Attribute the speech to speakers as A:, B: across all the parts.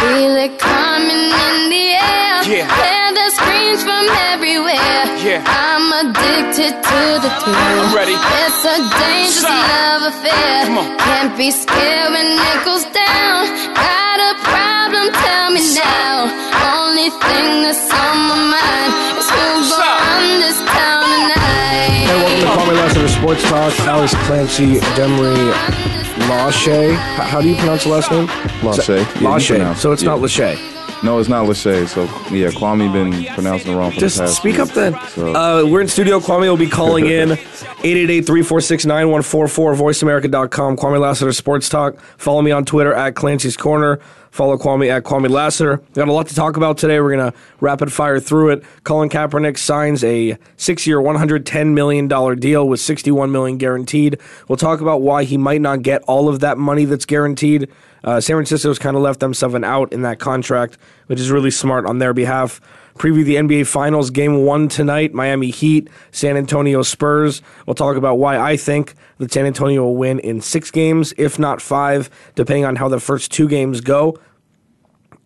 A: Feel it coming in the air.
B: Yeah.
A: Hear the screams from everywhere.
B: Yeah.
A: I'm addicted to the thrill.
B: I'm ready.
A: It's a dangerous
B: Stop.
A: love affair.
B: Come on.
A: Can't be scared when it goes down. Got a problem? Tell me now. Only thing that's on my mind is who's
B: Stop.
A: gonna run this town tonight.
C: Hey, welcome to Kwamie Lassiter Sports Talk. Alex Clancy, Demery Lachey. How, how do you pronounce the last name?
D: Lachey.
C: Lachey. So it's not
D: yeah.
C: Lachey.
D: No, it's not Lachey. So yeah, Kwamie been pronouncing it wrong for
C: Just
D: the past.
C: Just speak
D: few
C: up then.
D: So,
C: Uh, we're in studio. Kwamie will be calling in 888-346-9144, voiceamerica.com. Kwamie Lassiter Sports Talk. Follow me on Twitter at Clancy's Corner. Follow Kwamie at Kwamie Lassiter. Got a lot to talk about today. We're going to rapid fire through it. Colin Kaepernick signs a six-year, $110 million deal with 61 million guaranteed. We'll talk about why he might not get all of that money that's guaranteed. Uh, San Francisco's kind of left themselves an out in that contract, which is really smart on their behalf. Preview the NBA Finals Game 1 tonight Miami Heat, San Antonio Spurs. We'll talk about why I think that San Antonio will win in six games, if not five, depending on how the first two games go.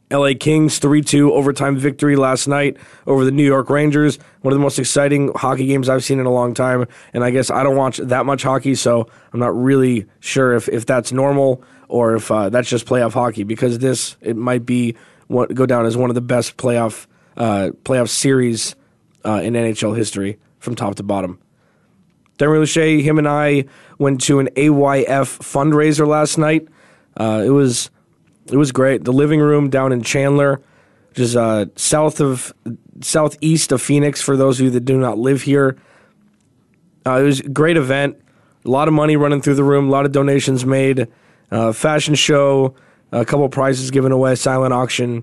C: LA Kings 3 2 overtime victory last night over the New York Rangers. One of the most exciting hockey games I've seen in a long time. And I guess I don't watch that much hockey, so I'm not really sure if, if that's normal or if uh, that's just playoff hockey because this, it might be what go down as one of the best playoff, uh, playoff series uh, in NHL history from top to bottom. Darren Lachey, him and I went to an AYF fundraiser last night. Uh, it was it was great. The living room down in Chandler, which is uh, south of southeast of Phoenix. For those of you that do not live here, uh, it was a great event. A lot of money running through the room. A lot of donations made. Uh, fashion show. A couple prizes given away. Silent auction.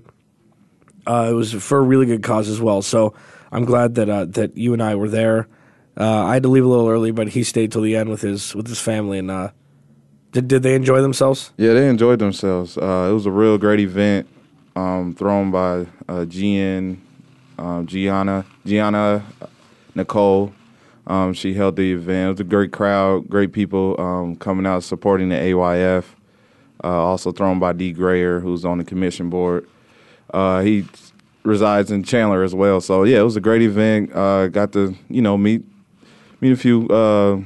C: Uh, it was for a really good cause as well. So I'm glad that uh, that you and I were there. Uh, I had to leave a little early, but he stayed till the end with his with his family. And uh, did did they enjoy themselves?
D: yeah, they enjoyed themselves. Uh, it was a real great event, um, thrown by uh, GN, um, Gianna, Gianna, Nicole. Um, she held the event. It was a great crowd, great people um, coming out supporting the AYF. Uh, also thrown by D. Grayer, who's on the commission board. Uh, he resides in Chandler as well. So yeah, it was a great event. Uh, got to you know meet meet a few uh,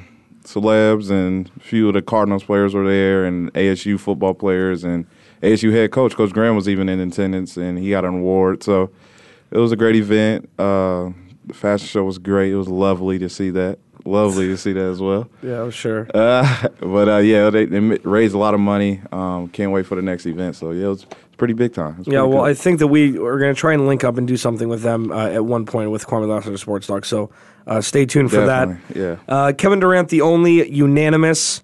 D: celebs and a few of the Cardinals players were there, and ASU football players and ASU head coach Coach Graham was even in attendance, and he got an award. So it was a great event. Uh, the fashion show was great. It was lovely to see that. Lovely to see that as well.
C: Yeah, I'm sure.
D: Uh, but uh, yeah, they, they raised a lot of money. Um, can't wait for the next event. So yeah, it was pretty big time.
C: Yeah, well,
D: cool.
C: I think that we are going to try and link up and do something with them uh, at one point with Kwamie Lassiter Sports Talk. So uh, stay tuned for
D: Definitely,
C: that.
D: yeah.
C: Uh, Kevin Durant, the only unanimous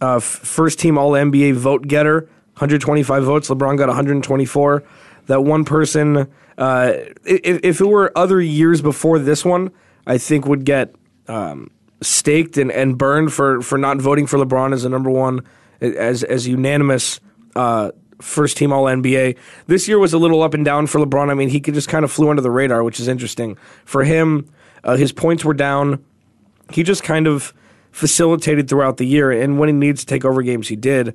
C: uh, f- first team All NBA vote getter, 125 votes. LeBron got 124. That one person, uh, if, if it were other years before this one, I think would get um, staked and, and burned for, for not voting for LeBron as the number one, as as unanimous uh, first team All NBA. This year was a little up and down for LeBron. I mean, he could just kind of flew under the radar, which is interesting for him. Uh, his points were down. He just kind of facilitated throughout the year, and when he needs to take over games, he did.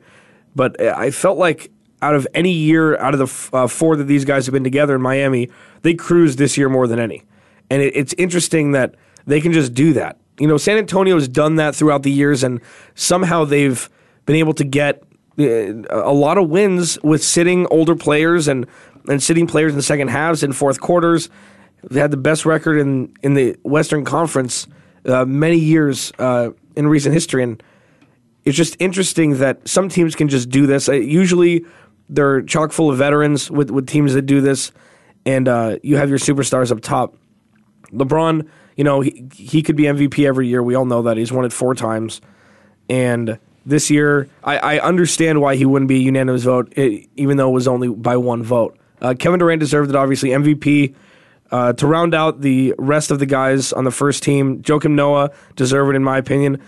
C: But I felt like out of any year, out of the uh, four that these guys have been together in Miami, they cruised this year more than any. And it, it's interesting that they can just do that. You know, San Antonio has done that throughout the years, and somehow they've been able to get uh, a lot of wins with sitting older players and, and sitting players in the second halves and fourth quarters. They had the best record in, in the Western Conference uh, many years uh, in recent history, and it's just interesting that some teams can just do this. Uh, usually, they're chock full of veterans with, with teams that do this, and uh, you have your superstars up top. LeBron, you know, he, he could be MVP every year. We all know that. He's won it four times. And this year. I, I understand why he wouldn't be a unanimous vote, eh, even though it was only by one vote. Uh, Kevin Durant deserved it, obviously. MVP. Uh, to round out the rest of the guys on the first team, Joakim Noah deserved it, in my opinion.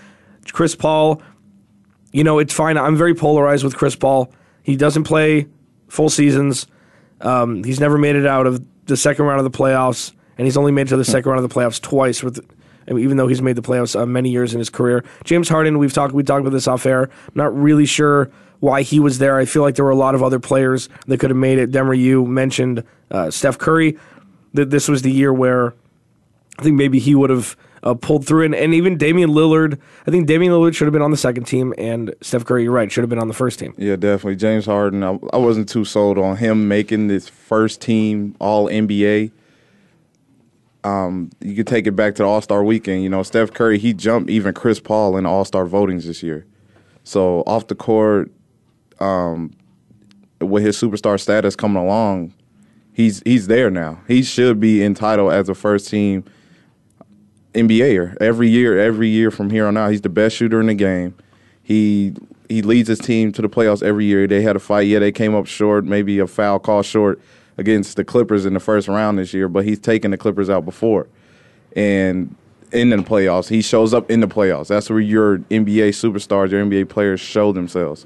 C: Chris Paul, you know, it's fine. I'm very polarized with Chris Paul. He doesn't play full seasons. Um, he's never made it out of the second round of the playoffs, and he's only made it to the second round of the playoffs twice. With I mean, even though he's made the playoffs uh, many years in his career, James Harden, we've talked we talked about this off air. I'm not really sure why he was there. I feel like there were a lot of other players that could have made it. Demer, you mentioned uh, Steph Curry. That this was the year where I think maybe he would have uh, pulled through. And, and even Damian Lillard, I think Damian Lillard should have been on the second team, and Steph Curry, you're right, should have been on the first team.
D: Yeah, definitely. James Harden, I, I wasn't too sold on him making this first team All NBA. Um, you could take it back to the All Star weekend. You know, Steph Curry, he jumped even Chris Paul in All Star votings this year. So off the court, um, with his superstar status coming along, he's he's there now. He should be entitled as a first team NBAer every year. Every year from here on out, he's the best shooter in the game. He he leads his team to the playoffs every year. They had a fight. Yeah, they came up short, maybe a foul call short against the Clippers in the first round this year, but he's taken the Clippers out before. And in the playoffs, he shows up in the playoffs. That's where your NBA superstars, your NBA players show themselves.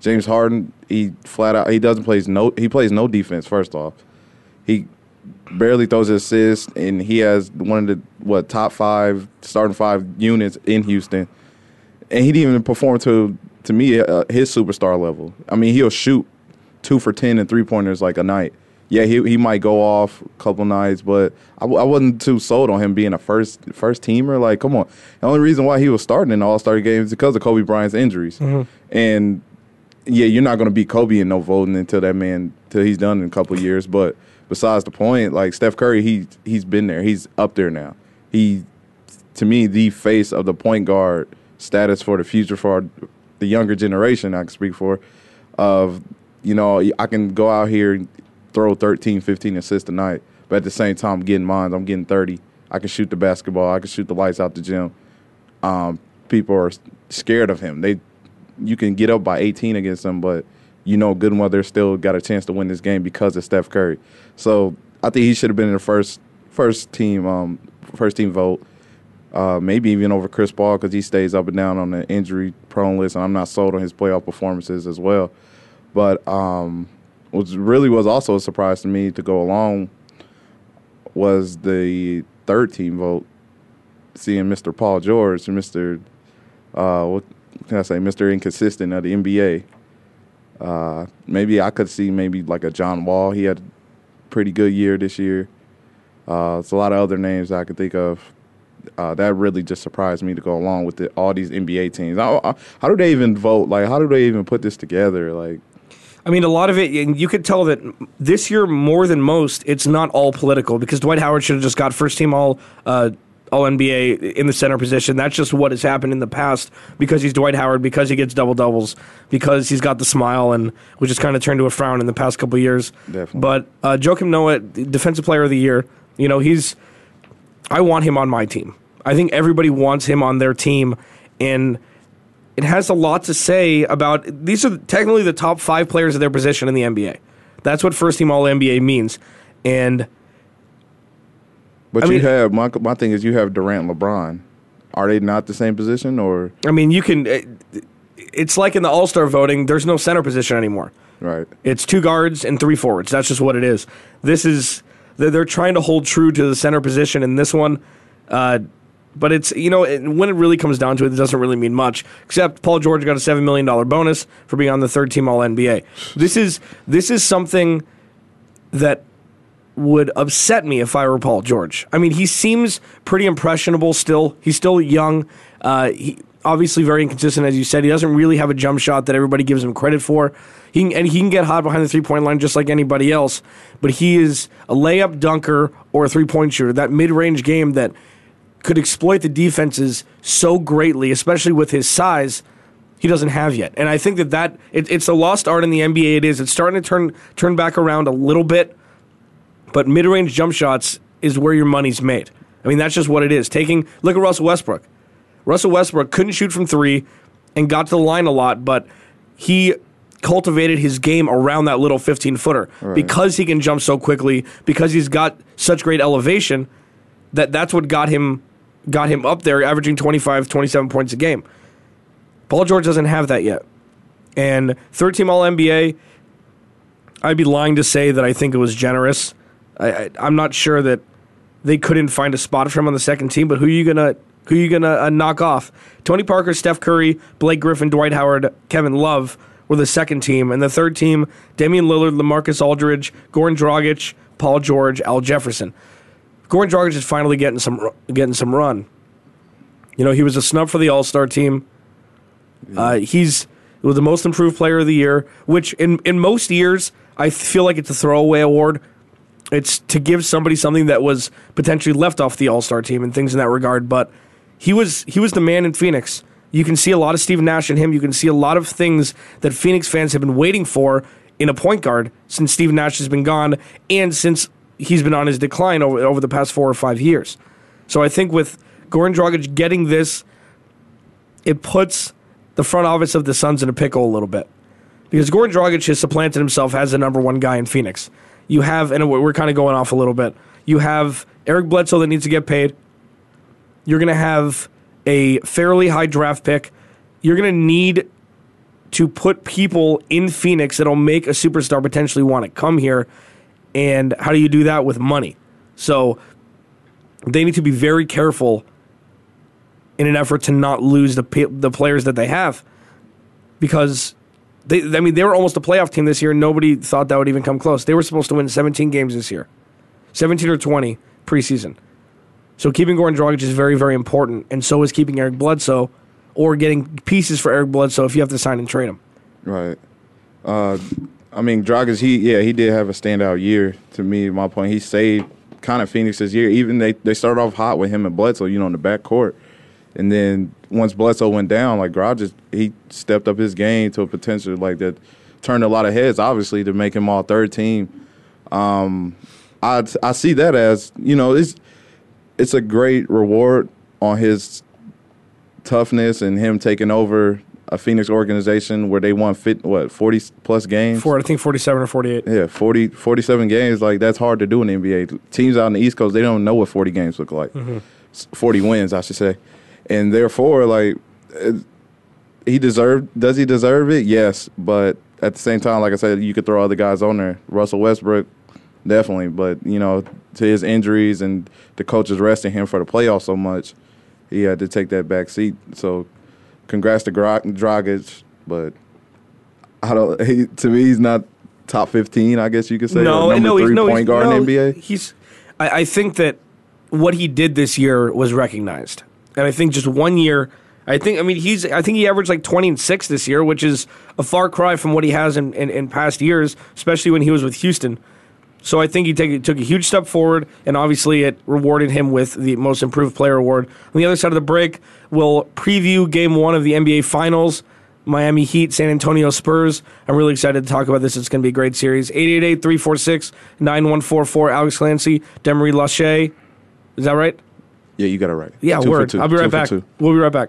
D: James Harden, he flat out he doesn't play no he plays no defense first off. He barely throws assists and he has one of the what top 5 starting 5 units in Houston. And he didn't even perform to to me uh, his superstar level. I mean, he'll shoot 2 for 10 and three-pointers like a night yeah, he he might go off a couple nights, but I, I wasn't too sold on him being a first first teamer. Like, come on, the only reason why he was starting in All Star games is because of Kobe Bryant's injuries, mm-hmm. and yeah, you're not going to beat Kobe in no voting until that man till he's done in a couple years. But besides the point, like Steph Curry, he he's been there, he's up there now. He to me the face of the point guard status for the future for our, the younger generation. I can speak for of you know I can go out here throw 13, 15 assists a night, but at the same time, I'm getting mines. I'm getting 30. I can shoot the basketball. I can shoot the lights out the gym. Um, people are scared of him. They, you can get up by 18 against them, but you know good and well they're still got a chance to win this game because of Steph Curry. So I think he should have been in the first first team um, first team vote. Uh, maybe even over Chris Paul because he stays up and down on the injury prone list, and I'm not sold on his playoff performances as well. But um, which really was also a surprise to me to go along was the third team vote, seeing Mr. Paul George, Mr. Uh, what can I say, Mr. Inconsistent of the NBA. Uh, maybe I could see maybe like a John Wall. He had a pretty good year this year. Uh, it's a lot of other names I could think of. Uh, that really just surprised me to go along with the, all these NBA teams. How, how do they even vote? Like, how do they even put this together? Like,
C: I mean, a lot of it, and you could tell that this year more than most, it's not all political because Dwight Howard should have just got first team all. Uh, all NBA in the center position. That's just what has happened in the past because he's Dwight Howard, because he gets double doubles, because he's got the smile, and which has kind of turned to a frown in the past couple years.
D: Definitely.
C: But uh, Joakim Noah, Defensive Player of the Year, you know, he's. I want him on my team. I think everybody wants him on their team, and it has a lot to say about these are technically the top five players of their position in the NBA. That's what first team All NBA means, and.
D: But I you mean, have my my thing is you have Durant, LeBron. Are they not the same position or?
C: I mean, you can. It's like in the All Star voting. There's no center position anymore.
D: Right.
C: It's two guards and three forwards. That's just what it is. This is they're trying to hold true to the center position in this one. Uh, but it's you know it, when it really comes down to it, it doesn't really mean much. Except Paul George got a seven million dollar bonus for being on the third team All NBA. This is this is something that would upset me if I were Paul George. I mean, he seems pretty impressionable still. He's still young. Uh, he obviously very inconsistent, as you said. He doesn't really have a jump shot that everybody gives him credit for. He can, and he can get hot behind the three point line just like anybody else. But he is a layup dunker or a three point shooter. That mid range game that could exploit the defenses so greatly, especially with his size, he doesn't have yet. And I think that that it, it's a lost art in the NBA. It is. It's starting to turn turn back around a little bit, but mid range jump shots is where your money's made. I mean, that's just what it is. Taking look at Russell Westbrook. Russell Westbrook couldn't shoot from three. and got to the line a lot, but he cultivated his game around that little 15 footer because he can jump so quickly, because he's got such great elevation that that's what got him got him up there averaging 25 27 points a game. Paul George doesn't have that yet. And third team all NBA I'd be lying to say that I think it was generous. I, I'm not sure that they couldn't find a spot for him on the second team, but who are you gonna who are you gonna uh, knock off? Tony Parker, Steph Curry, Blake Griffin, Dwight Howard, Kevin Love were the second team, and the third team: Damian Lillard, LaMarcus Aldridge, Goran Dragic, Paul George, Al Jefferson. Goran Dragic is finally getting some getting some run. You know, he was a snub for the All Star team. Uh, he's was the most improved player of the year, which in in most years I feel like it's a throwaway award. It's to give somebody something that was potentially left off the All Star team and things in that regard. But he was he was the man in Phoenix. You can see a lot of Steve Nash in him. You can see a lot of things that Phoenix fans have been waiting for in a point guard since Steve Nash has been gone and since he's been on his decline over over the past four or five years. So I think with Goran Dragic getting this, it puts the front office of the Suns in a pickle a little bit because Goran Dragic has supplanted himself as the number one guy in Phoenix. You have, and we're kind of going off a little bit. You have Eric Bledsoe that needs to get paid. You're going to have a fairly high draft pick. You're going to need to put people in Phoenix that'll make a superstar potentially want to come here. And how do you do that with money? So they need to be very careful in an effort to not lose the the players that they have because they I mean they were almost a playoff team this year nobody thought that would even come close. They were supposed to win 17 games this year. 17 or 20 preseason. So keeping Goran Dragic is very very important and so is keeping Eric Bledsoe or getting pieces for Eric Bledsoe if you have to sign and trade him.
D: Right. Uh, I mean, Dragic, he yeah, he did have a standout year. To me, my point, he saved kind of Phoenix's year. Even they they started off hot with him and Bledsoe, you know, in the back court. And then once Bledsoe went down, like just he stepped up his game to a potential like that turned a lot of heads, obviously, to make him all third team. Um, I I see that as you know it's it's a great reward on his toughness and him taking over a Phoenix organization where they won fit what 40 plus games.
C: For I think 47 or 48.
D: Yeah, 40 47 games like that's hard to do in the NBA. Teams out on the East Coast, they don't know what 40 games look like. Mm-hmm. 40 wins, I should say and therefore, like he deserved. Does he deserve it? Yes, but at the same time, like I said, you could throw other guys on there. Russell Westbrook, definitely, but you know, to his injuries and the coaches resting him for the playoffs so much, he had to take that back seat. So, congrats to Gra- Dragic, but I don't. He, to me, he's not top fifteen. I guess you could say.
C: No,
D: number
C: no,
D: three
C: he's, no,
D: point
C: he's,
D: guard
C: no,
D: in NBA.
C: He's. I, I think that what he did this year was recognized, and I think just one year. I think. I mean, he's. I think he averaged like twenty and six this year, which is a far cry from what he has in, in, in past years, especially when he was with Houston. So I think he take, took a huge step forward, and obviously it rewarded him with the Most Improved Player award. On the other side of the break, we'll preview Game One of the NBA Finals. Miami Heat, San Antonio Spurs. I'm really excited to talk about this. It's going to be a great series. 888 346 9144. Alex Clancy, Demery Lachey. Is that right?
D: Yeah, you got it right.
C: Yeah,
D: Two
C: word. I'll be right back. We'll be right back.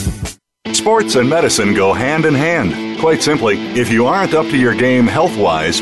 E: Sports and medicine go hand in hand. Quite simply, if you aren't up to your game health wise,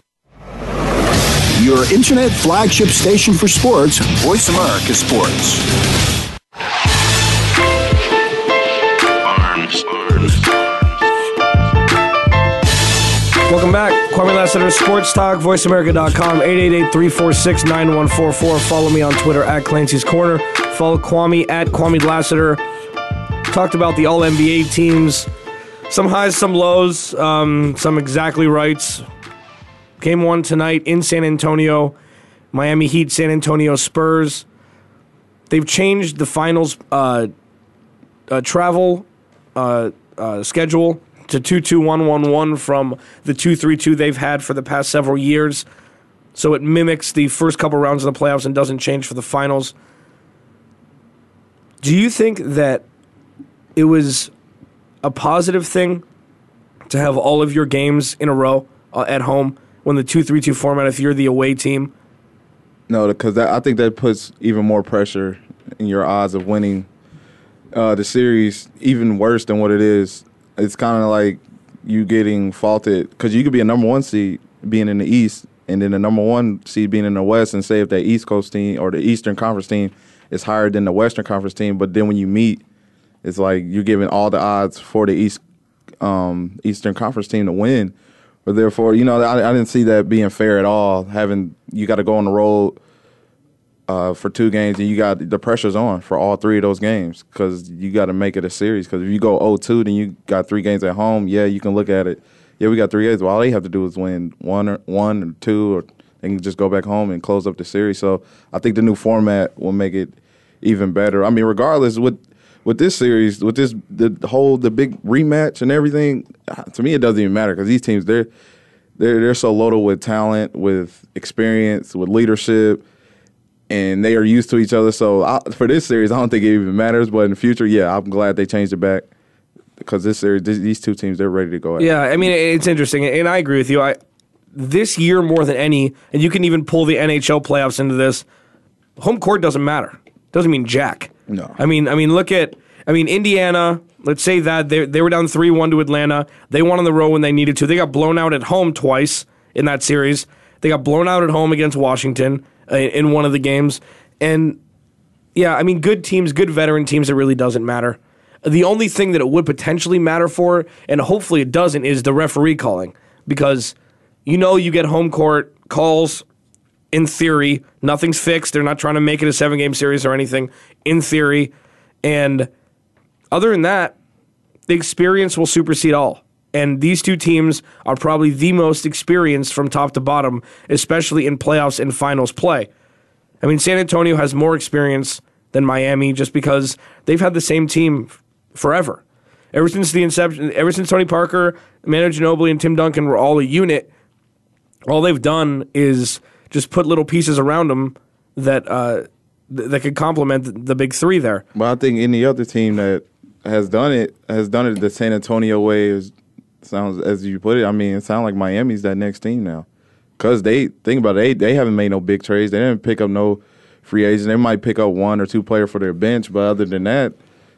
B: Your internet flagship station for sports, Voice America Sports.
C: Welcome back. Kwamie Lassiter, Sports Talk, VoiceAmerica.com, 888-346-9144. Follow me on Twitter at Clancy's Corner. Follow Kwamie at Kwamie Lassiter. Talked about the All-NBA teams. Some highs, some lows, um, some exactly rights. Game one tonight in San Antonio. Miami Heat, San Antonio Spurs. They've changed the finals uh, uh, travel uh, uh, schedule to 2 2 1 1 1 from the 2 3 2 they've had for the past several years. So it mimics the first couple rounds of the playoffs and doesn't change for the finals. Do you think that it was a positive thing to have all of your games in a row uh, at home when the 2 3 2 format, if you're the away team?
D: No, because I think that puts even more pressure in your odds of winning uh, the series, even worse than what it is. It's kind of like you getting faulted because you could be a number one seed being in the East, and then the number one seed being in the West, and say if that East Coast team or the Eastern Conference team is higher than the Western Conference team, but then when you meet, it's like you're giving all the odds for the East um, Eastern Conference team to win. But therefore, you know, I, I didn't see that being fair at all. Having you got to go on the road uh, for two games, and you got the pressure's on for all three of those games because you got to make it a series. Because if you go 0-2, then you got three games at home. Yeah, you can look at it. Yeah, we got three games. Well, all they have to do is win one or one or two, or they can just go back home and close up the series. So I think the new format will make it even better. I mean, regardless, with with this series, with this the whole the big rematch and everything, uh, to me it doesn't even matter because these teams they're they're they're so loaded with talent, with experience, with leadership, and they are used to each other. So I, for this series, I don't think it even matters. But in the future, yeah, I'm glad they changed it back because this series, these two teams, they're ready to go. At
C: Yeah, I mean it's interesting, and I agree with you. I this year more than any, and you can even pull the NHL playoffs into this. Home court doesn't matter. Doesn't mean jack.
D: No.
C: I mean, I mean, look at, I mean, Indiana. Let's say that they they were down three one to Atlanta. They won on the road when they needed to. They got blown out at home twice in that series. They got blown out at home against Washington uh, in one of the games, and yeah, I mean, good teams, good veteran teams. It really doesn't matter. The only thing that it would potentially matter for, and hopefully it doesn't, is the referee calling because you know you get home court calls. In theory, nothing's fixed. They're not trying to make it a seven game series or anything. In theory, and other than that, the experience will supersede all. And these two teams are probably the most experienced from top to bottom, especially in playoffs and finals play. I mean, San Antonio has more experience than Miami just because they've had the same team forever. Ever since the inception, ever since Tony Parker, Manu Ginobili, and Tim Duncan were all a unit, all they've done is just put little pieces around them that uh, th- that could complement the, big three there.
D: But I think any other team that has done it has done it the San Antonio way. Is sounds as you put it. I mean, it sounds like Miami's that next team now. Cause they think about it, they they haven't made no big trades. They didn't pick up no free agents. They might pick up one or two player for their bench, but other than that,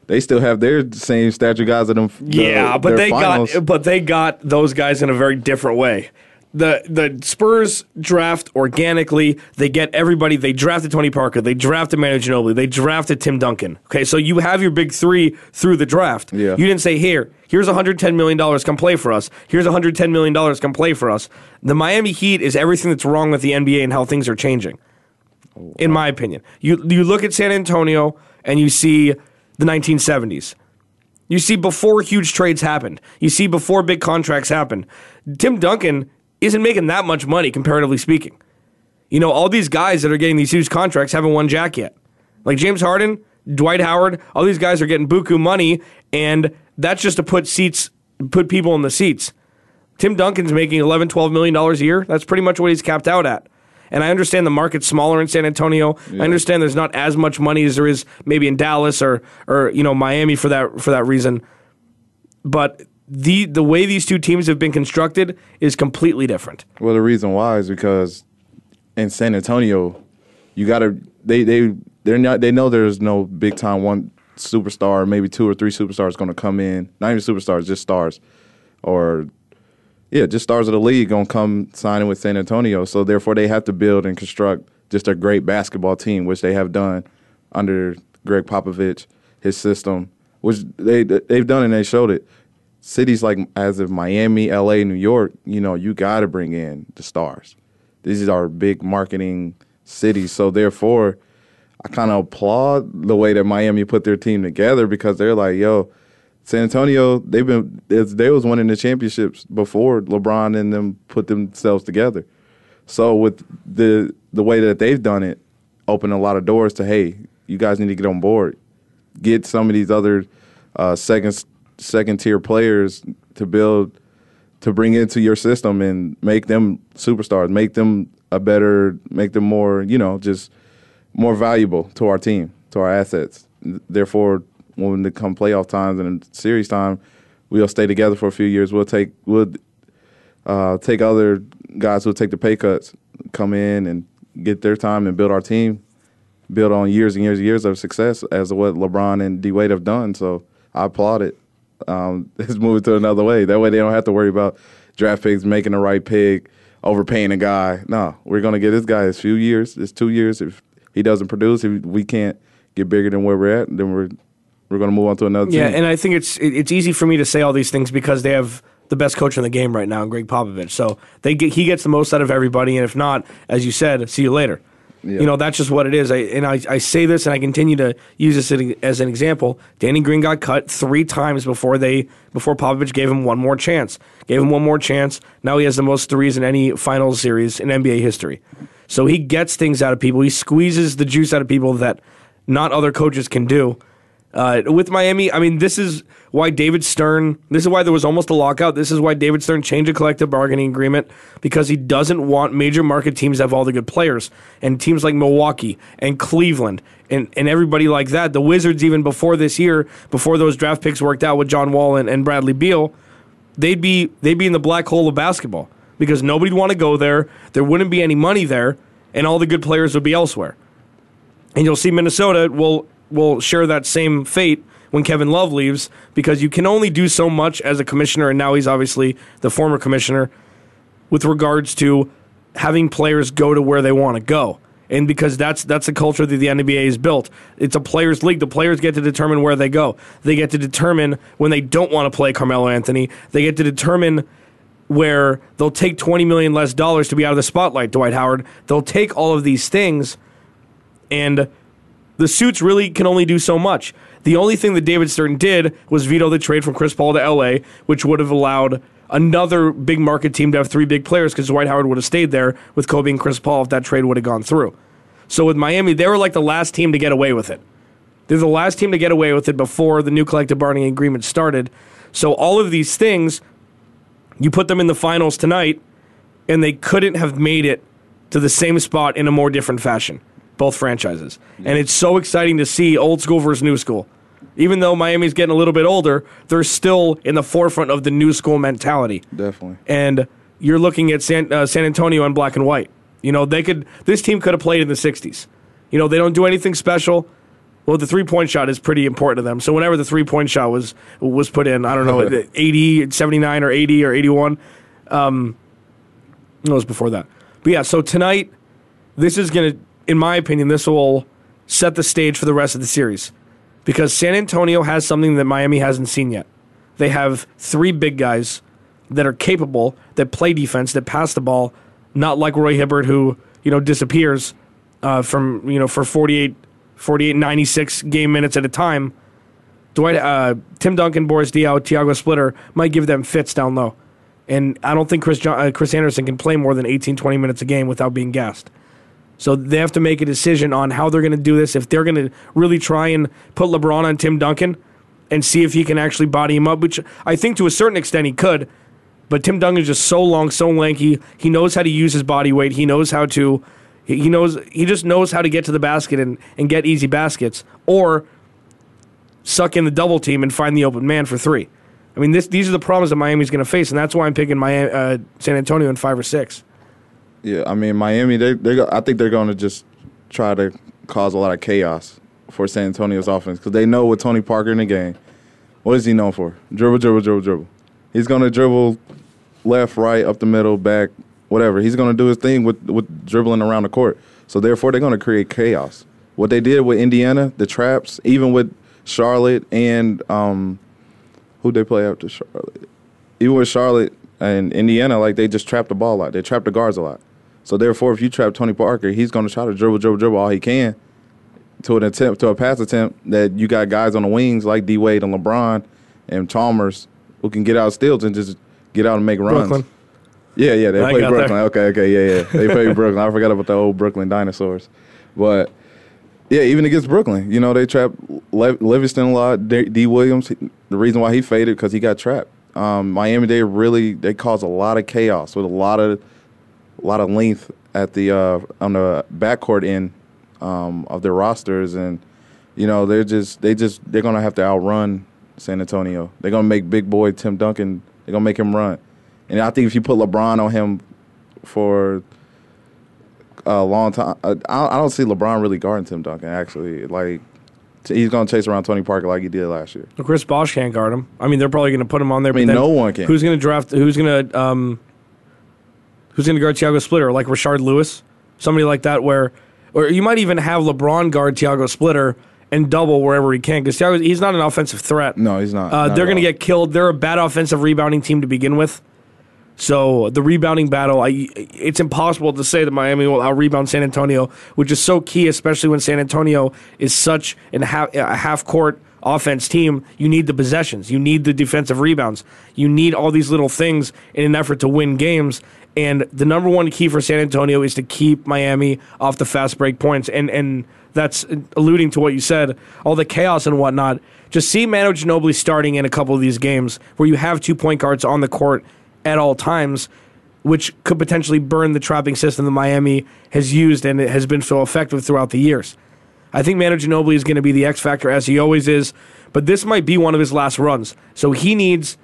D: they still have their same stature guys of them. the-
C: Yeah, but they
D: finals.
C: got but they got those guys in a very different way. The the Spurs draft organically. They get everybody. They drafted Tony Parker. They drafted Manu Ginobili. They drafted Tim Duncan. Okay, so you have your big three through the draft.
D: Yeah.
C: You didn't say here. Here's 110 million dollars. Come play for us. Here's 110 million dollars. Come play for us. The Miami Heat is everything that's wrong with the NBA and how things are changing. In my opinion, you you look at San Antonio and you see the 1970s. You see before huge trades happened. You see before big contracts happened. Tim Duncan isn't making that much money comparatively speaking. You know, all these guys that are getting these huge contracts haven't won jack yet. Like James Harden, Dwight Howard, all these guys are getting buku money, and that's just to put seats, put people in the seats. Tim Duncan's making 11, 12 million dollars a year. That's pretty much what he's capped out at. And I understand the market's smaller in San Antonio. I understand there's not as much money as there is maybe in Dallas or or you know Miami for that for that reason. But the the way these two teams have been constructed is completely different.
D: Well, the reason why is because in San Antonio, you got to they they they're not they know there's no big time one superstar, maybe two or three superstars going to come in. Not even superstars, just stars, or yeah, just stars of the league going to come signing with San Antonio. So therefore, they have to build and construct just a great basketball team, which they have done under Gregg Popovich, his system, which they they've done and they showed it. Cities like as of Miami, LA, New York, you know, you got to bring in the stars. These are our big marketing cities, so therefore, I kind of applaud the way that Miami put their team together because they're like, yo, San Antonio, they've been they was winning the championships before LeBron and them put themselves together. So with the the way that they've done it, open a lot of doors to hey, you guys need to get on board, get some of these other uh, second second tier players to build to bring into your system and make them superstars, make them a better, make them more, you know, just more valuable to our team, to our assets. Therefore, when it come playoff times and series time, we'll stay together for a few years. We'll take we'll uh, take other guys who'll take the pay cuts, come in and get their time and build our team, build on years and years and years of success as what LeBron and D Wade have done. So I applaud it. Um, it's moving to another way. That way they don't have to worry about draft picks making the right pick, overpaying a guy. No, we're gonna get this guy a few years. It's two years. If he doesn't produce, if we can't get bigger than where we're at, then we're we're gonna move on to another
C: Yeah,
D: team.
C: and I think it's it's easy for me to say all these things because they have the best coach in the game right now, Gregg Popovich. So they get, he gets the most out of everybody, and if not, as you said, see you later. You know that's just what it is. I, and I, I say this, and I continue to use this as an example. Danny Green got cut three times before they before Popovich gave him one more chance. Gave him one more chance. Now he has the most threes in any finals series in NBA history. So he gets things out of people. He squeezes the juice out of people that not other coaches can do. Uh, with Miami, I mean, this is why David Stern, this is why there was almost a lockout. This is why David Stern changed a collective bargaining agreement because he doesn't want major market teams to have all the good players. And teams like Milwaukee and Cleveland and, and everybody like that, the Wizards, even before this year, before those draft picks worked out with John Wall and, and Bradley Beal, they'd be, they'd be in the black hole of basketball because nobody'd want to go there. There wouldn't be any money there, and all the good players would be elsewhere. And you'll see Minnesota will will share that same fate when Kevin Love leaves because you can only do so much as a commissioner, and now he's obviously the former commissioner with regards to having players go to where they want to go. And because that's that's the culture that the NBA is built. It's a players' league. The players get to determine where they go. They get to determine when they don't want to play Carmelo Anthony. They get to determine where they'll take 20 million less dollars to be out of the spotlight, Dwight Howard. They'll take all of these things and the suits really can only do so much. The only thing that David Stern did was veto the trade from Chris Paul to LA, which would have allowed another big market team to have three big players because Dwight Howard would have stayed there with Kobe and Chris Paul if that trade would have gone through. So with Miami, they were like the last team to get away with it. They're the last team to get away with it before the new collective bargaining agreement started. So all of these things, you put them in the finals tonight, and they couldn't have made it to the same spot in a more different fashion. Both franchises, and it's so exciting to see old school versus new school. Even though Miami's getting a little bit older, they're still in the forefront of the new school mentality
D: Definitely.
C: and you're looking at San, uh, San Antonio in black and white. You know, they could. This team could have played in the '60s. You know, they don't do anything special. Well, the three point shot is pretty important to them. So whenever the three point shot was was put in, I don't know, 80, 79 or 80 or 81. Um, no, it was before that. But yeah, so tonight, this is going to, in my opinion, this will set the stage for the rest of the series. Because San Antonio has something that Miami hasn't seen yet. They have three big guys that are capable, that play defense, that pass the ball, not like Roy Hibbert, who, you know, disappears uh, from, you know, for 48, 48, 96 game minutes at a time. Dwight, uh, Tim Duncan, Boris Diaw, Tiago Splitter might give them fits down low. And I don't think Chris, John, uh, Chris Andersen can play more than 18, 20 minutes a game without being gassed. So they have to make a decision on how they're going to do this. If they're going to really try and put LeBron on Tim Duncan and see if he can actually body him up, which I think to a certain extent he could. But Tim Duncan's just so long, so lanky. He knows how to use his body weight. He knows how to He knows he just knows how to get to the basket and, and get easy baskets, or suck in the double team and find the open man for three. I mean, this these are the problems that Miami's going to face, and that's why I'm picking Miami, uh, San Antonio in five or six.
D: Yeah, I mean Miami. They they I think they're going to just try to cause a lot of chaos for San Antonio's offense because they know with Tony Parker in the game, what is he known for? Dribble, dribble, dribble, dribble. He's going to dribble left, right, up the middle, back, whatever. He's going to do his thing with with dribbling around the court. So therefore, they're going to create chaos. What they did with Indiana, the traps, even with Charlotte and um, who they play after Charlotte, even with Charlotte and Indiana, like they just trapped the ball a lot. They trapped the guards a lot. So therefore, if you trap Tony Parker, he's going to try to dribble, dribble, dribble all he can to an attempt to a pass attempt that you got guys on the wings like D Wade and LeBron and Chalmers who can get out steals and just get out and make runs.
C: Brooklyn.
D: Yeah, yeah, they
C: I
D: play Brooklyn.
C: there.
D: Okay, okay, yeah, yeah, they play Brooklyn. I forgot about the old Brooklyn dinosaurs, but yeah, even against Brooklyn, you know they trapped Le- Livingston a lot. D-, D. Williams, the reason why he faded because he got trapped. Um, Miami, they really they caused a lot of chaos with a lot of a lot of length at the uh, on the backcourt end um, of their rosters, and you know they're just they just they're gonna have to outrun San Antonio. They're gonna make big boy Tim Duncan. They're gonna make him run, and I think if you put LeBron on him for a long time, I, I don't see LeBron really guarding Tim Duncan. Actually, like he's gonna chase around Tony Parker like he did last year.
C: Chris Bosh can't guard him. I mean, they're probably going to put him on there.
D: I mean,
C: but
D: no one can.
C: Who's going to draft? Who's going to um, who's going to guard Tiago Splitter? Like Rashard Lewis, somebody like that. Where, or you might even have LeBron guard Tiago Splitter and double wherever he can because Tiago he's not an offensive threat.
D: No, he's not.
C: Uh,
D: Not
C: they're going to get killed. They're a bad offensive rebounding team to begin with. So the rebounding battle, I, it's impossible to say that Miami will out rebound San Antonio, which is so key, especially when San Antonio is such an half, a half court offense team. You need the possessions, you need the defensive rebounds, you need all these little things in an effort to win games. And the number one key for San Antonio is to keep Miami off the fast break points, and and that's alluding to what you said, all the chaos and whatnot. Just see Manu Ginobili starting in a couple of these games where you have two point guards on the court at all times, which could potentially burn the trapping system that Miami has used and it has been so effective throughout the years. I think Manu Ginobili is going to be the X factor as he always is, but this might be one of his last runs. So he needs.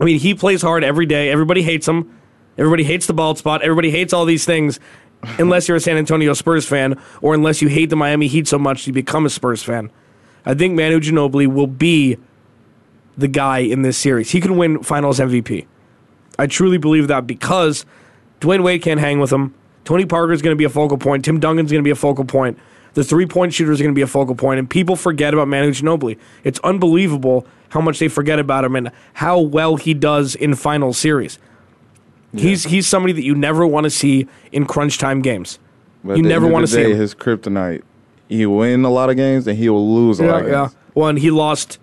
C: I mean, he plays hard every day. Everybody hates him. Everybody hates the bald spot. Everybody hates all these things, unless you're a San Antonio Spurs fan or unless you hate the Miami Heat so much you become a Spurs fan. I think Manu Ginobili will be the guy in this series. He can win Finals MVP. I truly believe that because Dwyane Wade can't hang with him. Tony Parker is going to be a focal point. Tim Duncan's going to be a focal point. The three point shooters are going to be a focal point, and people forget about Manu Ginobili. It's unbelievable how much they forget about him and how well he does in final series. He's he's somebody that you never want to see in crunch time games.
D: But
C: you never want to see him.
D: His kryptonite. He will win a lot of games and he will lose a lot
C: yeah,
D: of
C: yeah.
D: games.
C: Well, and he lost.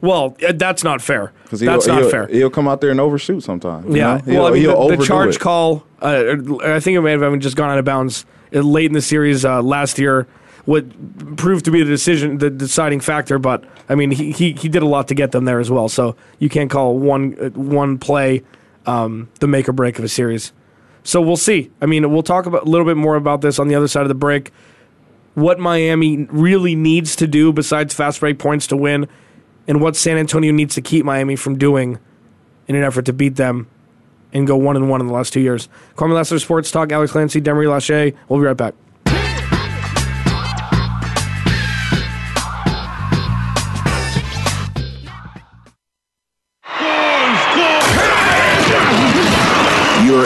C: Well, uh, that's not fair.
D: He'll,
C: That's not
D: he'll,
C: fair.
D: He'll come out there and overshoot sometimes. you
C: Yeah.
D: know? He'll,
C: well, I mean, the, the charge
D: it.
C: call, uh, I think it may have even just gone out of bounds uh, late in the series uh, last year. What proved to be the decision, the deciding factor, but I mean, he, he he did a lot to get them there as well. So you can't call one uh, one play um, the make or break of a series. So we'll see. I mean, we'll talk about a little bit more about this on the other side of the break. What Miami really needs to do besides fast break points to win, and what San Antonio needs to keep Miami from doing in an effort to beat them and go one and one in the last two years. Kwamie Lassiter Sports Talk, Alex Clancy, Demery Lachey. We'll be right back.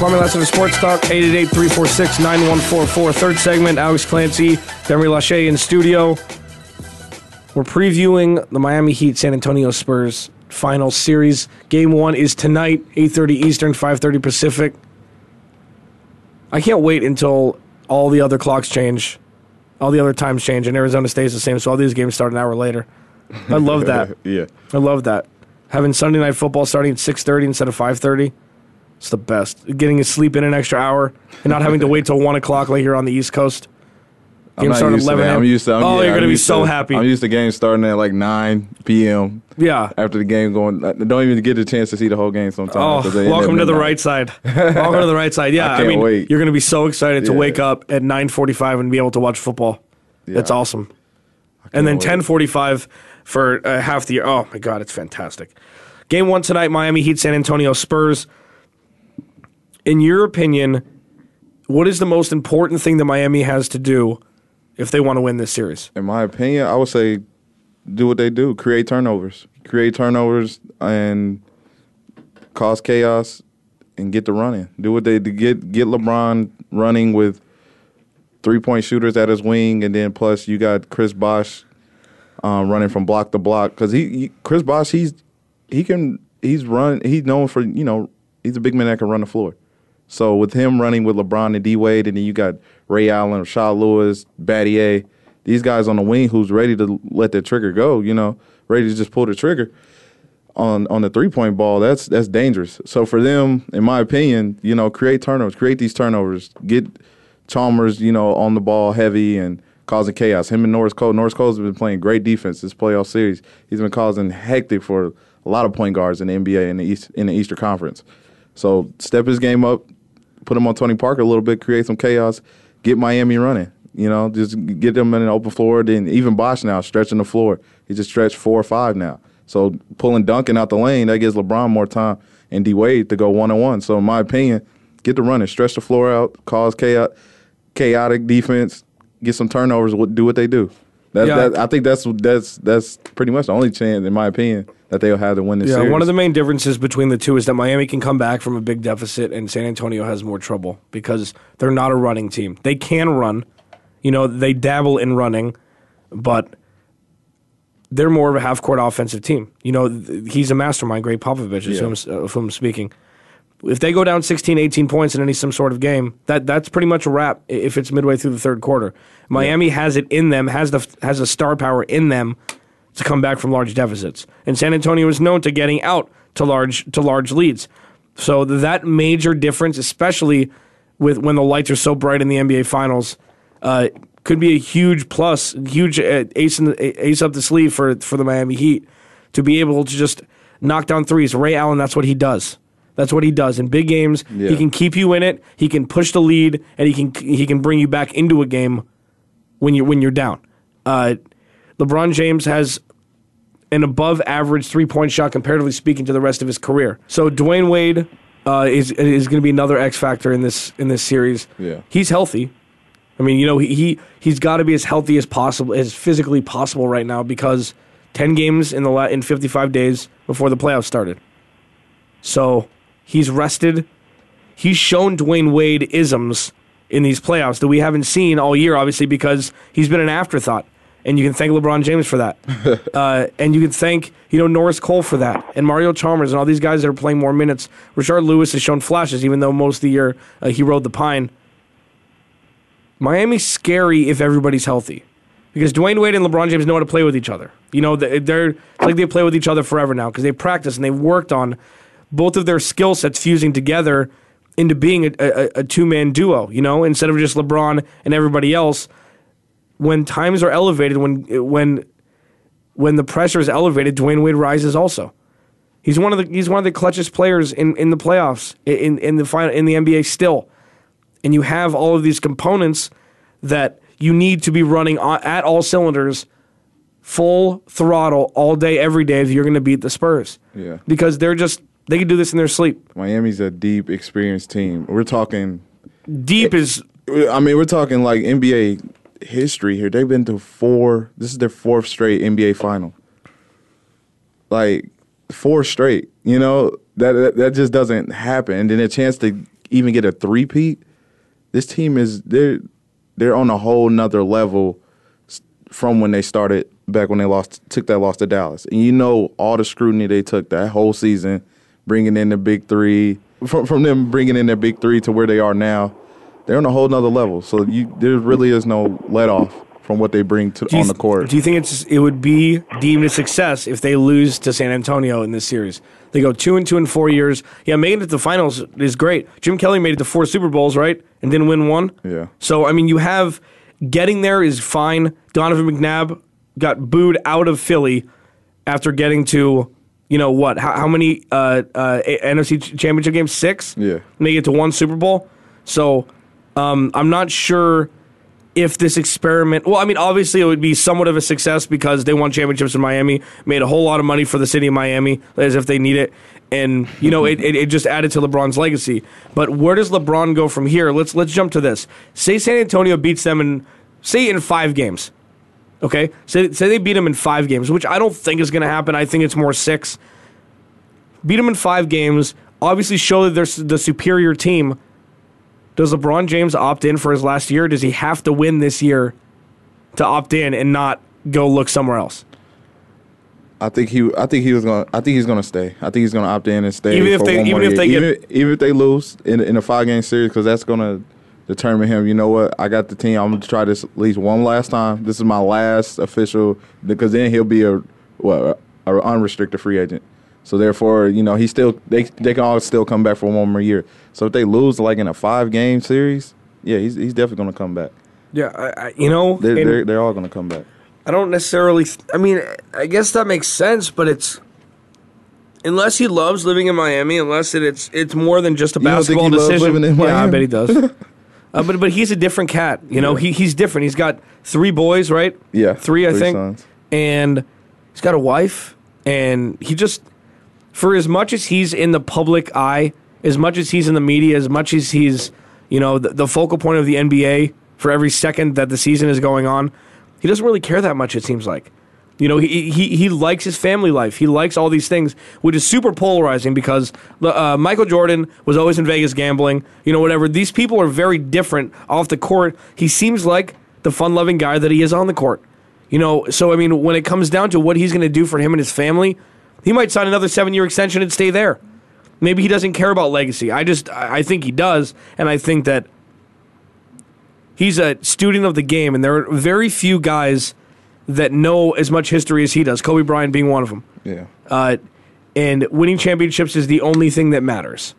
C: Kwamie Lassiter Sports Talk, 888-346-9144. Third segment, Alex Clancy, Demery Lachey in studio. We're previewing the Miami Heat San Antonio Spurs final series. Game one is tonight, 8.30 Eastern, 5.30 Pacific. I can't wait until all the other clocks change, all the other times change, and Arizona stays the same, so all these games start an hour later. I love that.
D: yeah.
C: I love that. Having Sunday night football starting at 6.30 instead of 5.30. It's the best. Getting to sleep in an extra hour and not having to wait till 1 o'clock like you're on the East Coast.
D: I'm
C: Game
D: not
C: starting at
D: used to
C: 11
D: that. I'm used to. I'm,
C: Oh,
D: yeah,
C: you're
D: I'm
C: gonna be so
D: to-
C: happy.
D: I'm used to games starting at like 9 p.m.
C: Yeah.
D: After the game going, I don't even get a chance to see the whole game sometimes.
C: Oh,
D: 'cause they end
C: welcome to the right side. welcome to the right side. Yeah,
D: I
C: I, mean,
D: wait.
C: you're going to be so excited to
D: Yeah.
C: wake up at 9:45 and be able to watch football. That's
D: Yeah.
C: awesome. And then
D: wait.
C: 10:45 for uh, half the year. Oh my God, it's fantastic. Game one tonight: Miami Heat, San Antonio Spurs. In your opinion, what is the most important thing that Miami has to do if they want to win this series?
D: in my opinion, I would say do what they do: create turnovers, create turnovers, and cause chaos, and get the running. Do what they do. Get get LeBron running with three point shooters at his wing, and then plus you got Chris Bosh um, running from block to block because he, he Chris Bosh he's he can he's run he's known for you know he's a big man that can run the floor. So with him running with LeBron and D Wade, and then you got Ray Allen, Shaw Lewis, Battier, these guys on the wing who's ready to let the trigger go. You know, ready to just pull the trigger on on the three point ball. That's that's dangerous. So for them, in my opinion, you know, create turnovers, create these turnovers, get Chalmers, you know, on the ball heavy and causing chaos. Him and Norris Cole. Norris Cole's been playing great defense this playoff series. He's been causing hectic for a lot of point guards in the NBA in the East in the Eastern Conference. So step his game up, put them on Tony Parker a little bit, create some chaos, get Miami running. You know, just get them in an open floor. Then even Bosh now stretching the floor. He just stretched four or five now. So pulling Duncan out the lane that gives LeBron more time and D Wade to go one on one. So in my opinion, get the running, stretch the floor out, cause chaos, chaotic defense, get some turnovers, do what they do. That,
C: Yeah.
D: that, I think that's that's that's pretty much the only chance, in my opinion, that they'll have to win this
C: Yeah,
D: series.
C: one of the main differences between the two is that Miami can come back from a big deficit and San Antonio has more trouble because they're not a running team. They can run, you know, they dabble in running, but they're more of a half court offensive team. You know, th- he's a mastermind, Gregg Popovich, is
D: Yeah.
C: who uh, of whom I'm speaking. If they go down 16, 18 points in any some sort of game, that that's pretty much a wrap if it's midway through the third quarter. Miami has it in them, has the has the star power in them to come back from large deficits. And San Antonio is known to getting out to large to large leads. So that major difference, especially with when the lights are so bright in the NBA Finals, uh, could be a huge plus, huge uh, ace in the, ace up the sleeve for for the Miami Heat to be able to just knock down threes. Ray Allen, that's what he does. That's what he does in big games. He can keep you in it. He can push the lead, and he can he can bring you back into a game when you when you're down. Uh, LeBron James has an above average three point shot comparatively speaking to the rest of his career. So Dwyane Wade uh, is is going to be another X factor in this in this series.
D: Yeah.
C: he's healthy. I mean, you know, he, he he's got to be as healthy as possible, as physically possible right now because ten games in the la- in fifty five days before the playoffs started. So he's rested. He's shown Dwyane Wade isms in these playoffs that we haven't seen all year, obviously, because he's been an afterthought. And you can thank LeBron James for that. uh, and you can thank, you know, Norris Cole for that. And Mario Chalmers and all these guys that are playing more minutes. Rashard Lewis has shown flashes, even though most of the year uh, he rode the pine. Miami's scary if everybody's healthy. because Dwyane Wade and LeBron James know how to play with each other. You know, they- they're it's like they play with each other forever now because they practice and they've worked on both of their skill sets fusing together into being a, a, a two man duo. You know, instead of just LeBron and everybody else. When times are elevated, when when when the pressure is elevated, Dwyane Wade rises also. He's one of the he's one of the clutchest players in, in the playoffs in in the final in the NBA still, and you have all of these components that you need to be running at all cylinders, full throttle all day every day if you're going to beat the Spurs.
D: Yeah.
C: because they're just they can do this in their sleep.
D: Miami's a deep, experienced team. We're talking.
C: Deep is
D: I mean, we're talking like NBA history here. They've been to four. This is their fourth straight NBA final. Like four straight. You know that that, that just doesn't happen. And then a chance to even get a three-peat. This team is they're they're on a whole nother level from when they started back when they lost took that loss to Dallas. And you know all the scrutiny they took that whole season, bringing in the big three from from them bringing in their big three to where they are now. They're on a whole nother level. So you there really is no let off from what they bring to
C: you
D: on the court.
C: Do you think it's it would be deemed a success if they lose to San Antonio in this series? They go two and two in four years. Yeah, making it to the finals is great. Jim Kelly made it to four Super Bowls, right, and didn't win one.
D: Yeah.
C: So I mean, you have getting there is fine. Donovan McNabb got booed out of Philly after getting to you know what? How, how many uh, uh, NFC championship games? Six.
D: Yeah.
C: Make it to one Super Bowl. So um, I'm not sure if this experiment. Well, I mean, obviously it would be somewhat of a success because they won championships in Miami, made a whole lot of money for the city of Miami as if they need it, and you know it, it, it just added to LeBron's legacy. But where does LeBron go from here? Let's let's jump to this. Say San Antonio beats them in say in five games. Okay, say say they beat them in five games, which I don't think is going to happen. I think it's more six. Beat them in five games. Obviously, show that they're the superior team. Does LeBron James opt in for his last year? Does he have to win this year to opt in and not go look somewhere else?
D: I think he. I think he was gonna. I think he's gonna stay. I think he's gonna opt in and stay.
C: Even if they- even if they get-
D: even, even if they lose in in a five game series, because that's gonna determine him. You know what? I got the team. I'm gonna try this at least one last time. This is my last official because then he'll be a what a, a unrestricted free agent. So therefore, you know, he still they they can all still come back for one more year. So if they lose like in a five game series, yeah, he's he's definitely gonna come back.
C: Yeah, I, I, you know,
D: They're, they're they're all gonna come back.
C: I don't necessarily. I mean, I guess that makes sense, but it's unless he loves living in Miami, unless it, it's it's more than just a
D: You don't think
C: basketball decision. Yeah, I bet he does. uh, but but he's a different cat. You know, he he's different. He's got three boys, right?
D: Yeah,
C: three, I think,
D: sons.
C: and he's got a wife, and he just for as much as he's in the public eye, as much as he's in the media, as much as he's you know the, the focal point of the NBA for every second that the season is going on, he doesn't really care that much. It seems like. You know, he, he he likes his family life. He likes all these things, which is super polarizing because uh, Michael Jordan was always in Vegas gambling. You know, whatever. These people are very different off the court. He seems like the fun-loving guy that he is on the court. You know, so I mean, when it comes down to what he's going to do for him and his family, he might sign another seven-year extension and stay there. Maybe he doesn't care about legacy. I just, I think he does, and I think that he's a student of the game, and there are very few guys that know as much history as he does. Kobe Bryant being one of them.
D: Yeah.
C: Uh, and winning championships is the only thing that matters.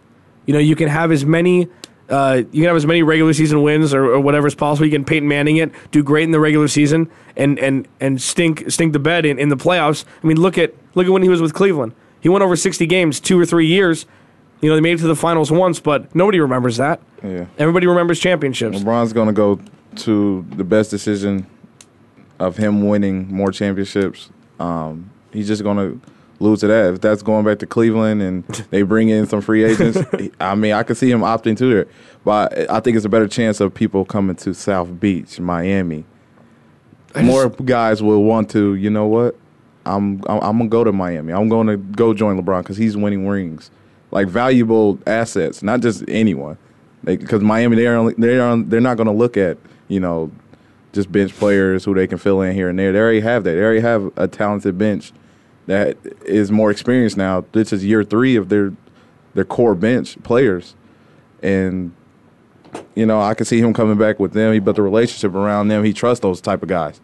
C: You know, you can have as many. Uh, you can have as many regular season wins or, or whatever is possible. You can Peyton Manning it, do great in the regular season, and and and stink stink the bed in, in the playoffs. I mean, look at look at when he was with Cleveland. He won over sixty games, two or three years. You know, they made it to the finals once, but nobody remembers that.
D: Yeah.
C: Everybody remembers championships.
D: LeBron's gonna go to the best decision of him winning more championships. Um, he's just gonna lose to that. If that's going back to Cleveland and they bring in some free agents, I mean, I could see him opting to there. But I think it's a better chance of people coming to South Beach, Miami. More guys will want to. You know what? I'm I'm, I'm gonna go to Miami. I'm going to go join LeBron because he's winning rings, like valuable assets, not just anyone. Because Miami, they're only, they're on, they're not going to look at you know just bench players who they can fill in here and there. They already have that. They already have a talented bench that is more experienced now. This is year three of their their core bench players, and you know I can see him coming back with them. He built a relationship around them. He trusts those type of guys.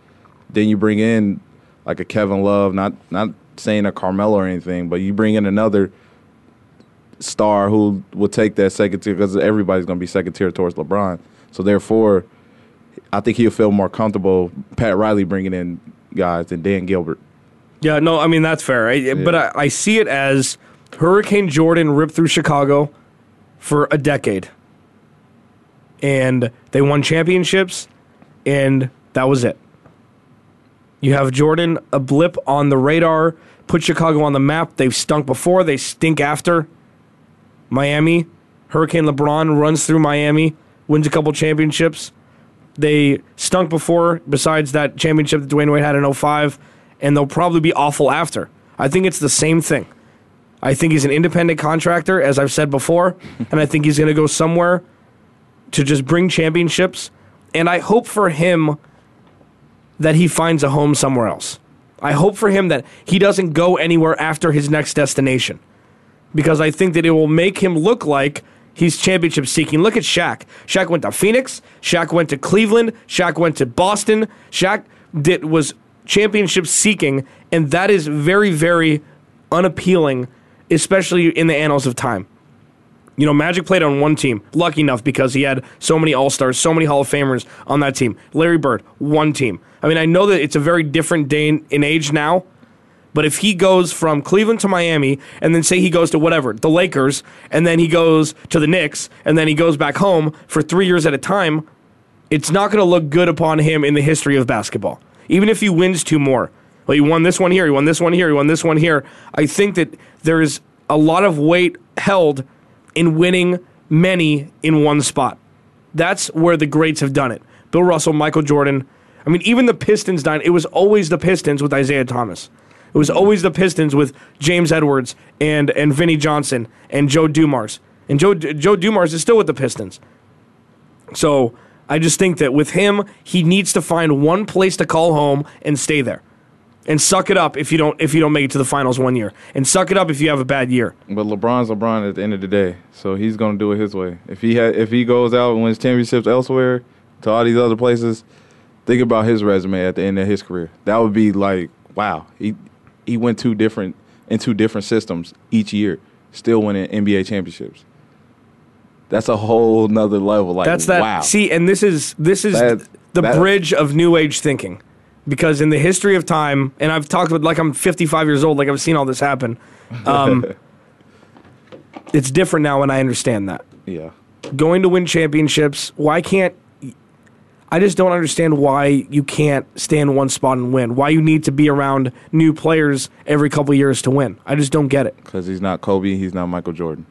D: Then you bring in like a Kevin Love, not not saying a Carmelo or anything, but you bring in another star who will take that second tier because everybody's going to be second tier towards LeBron. So therefore, I think he'll feel more comfortable Pat Riley bringing in guys than Dan Gilbert.
C: Yeah, no, I mean that's fair. I, But I, I see it as Hurricane Jordan ripped through Chicago for a decade, and they won championships, and that was it. You have Jordan, a blip on the radar, put Chicago on the map. They've stunk before, they stink after. Miami, Hurricane LeBron runs through Miami, wins a couple championships. They stunk before, besides that championship that Dwyane Wade had in 05, and they'll probably be awful after. I think it's the same thing. I think he's an independent contractor, as I've said before, and I think he's going to go somewhere to just bring championships. And I hope for him that he finds a home somewhere else. I hope for him that he doesn't go anywhere after his next destination because I think that it will make him look like he's championship seeking. Look at Shaq. Shaq went to Phoenix. Shaq went to Cleveland. Shaq went to Boston. Shaq did was championship seeking, and that is very, very unappealing, especially in the annals of time. You know, Magic played on one team, lucky enough because he had so many All Stars, so many Hall of Famers on that team. Larry Bird, one team. I mean, I know that it's a very different day in, in age now, but if he goes from Cleveland to Miami, and then say he goes to whatever, the Lakers, and then he goes to the Knicks, and then he goes back home for three years at a time, it's not going to look good upon him in the history of basketball. Even if he wins two more. Well, he won this one here, he won this one here, he won this one here. I think that there's a lot of weight held in winning many in one spot. That's where the greats have done it. Bill Russell, Michael Jordan. I mean, even the Pistons died. It was always the Pistons with Isiah Thomas. It was always the Pistons with James Edwards and and Vinnie Johnson and Joe Dumars. And Joe Joe Dumars is still with the Pistons. So I just think that with him, he needs to find one place to call home and stay there. And suck it up if you don't if you don't make it to the finals one year. And suck it up if you have a bad year.
D: But LeBron's LeBron at the end of the day, so he's going to do it his way. If he ha- if he goes out and wins championships elsewhere to all these other places, think about his resume at the end of his career. That would be like, wow, he he went two different in two different systems each year, still winning NBA championships. That's a whole nother level. Like
C: That's that.
D: Wow.
C: See, and this is this is
D: That-
C: the
D: that-
C: bridge of new age thinking, because in the history of time, and I've talked with like I'm 55 years old, like I've seen all this happen. Um, it's different now, and I understand that.
D: yeah.
C: Going to win championships, why can't? I just don't understand why you can't stay in one spot and win. Why you need to be around new players every couple years to win. I just don't get it.
D: Because he's not Kobe, he's not Michael Jordan.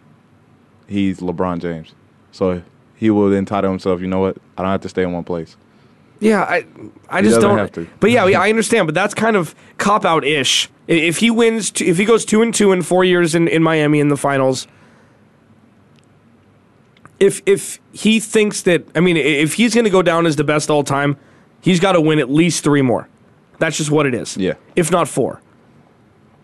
D: He's LeBron James. So he will entitle himself, you know what? I don't have to stay in one place.
C: Yeah, I I
D: He
C: just don't.
D: have to.
C: But yeah, I understand. But that's kind of cop out ish. If he wins, if he goes two and two in four years in, in Miami in the finals, if if he thinks that, I mean, if he's going to go down as the best all time, he's got to win at least three more. That's just what it is.
D: Yeah.
C: If not four.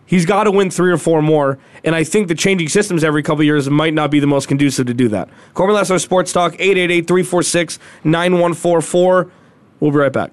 C: He's got to win three or four more, and I think the changing systems every couple years might not be the most conducive to do that. Corbin Lasso Sports Talk, 888 346 9144. We'll be right back.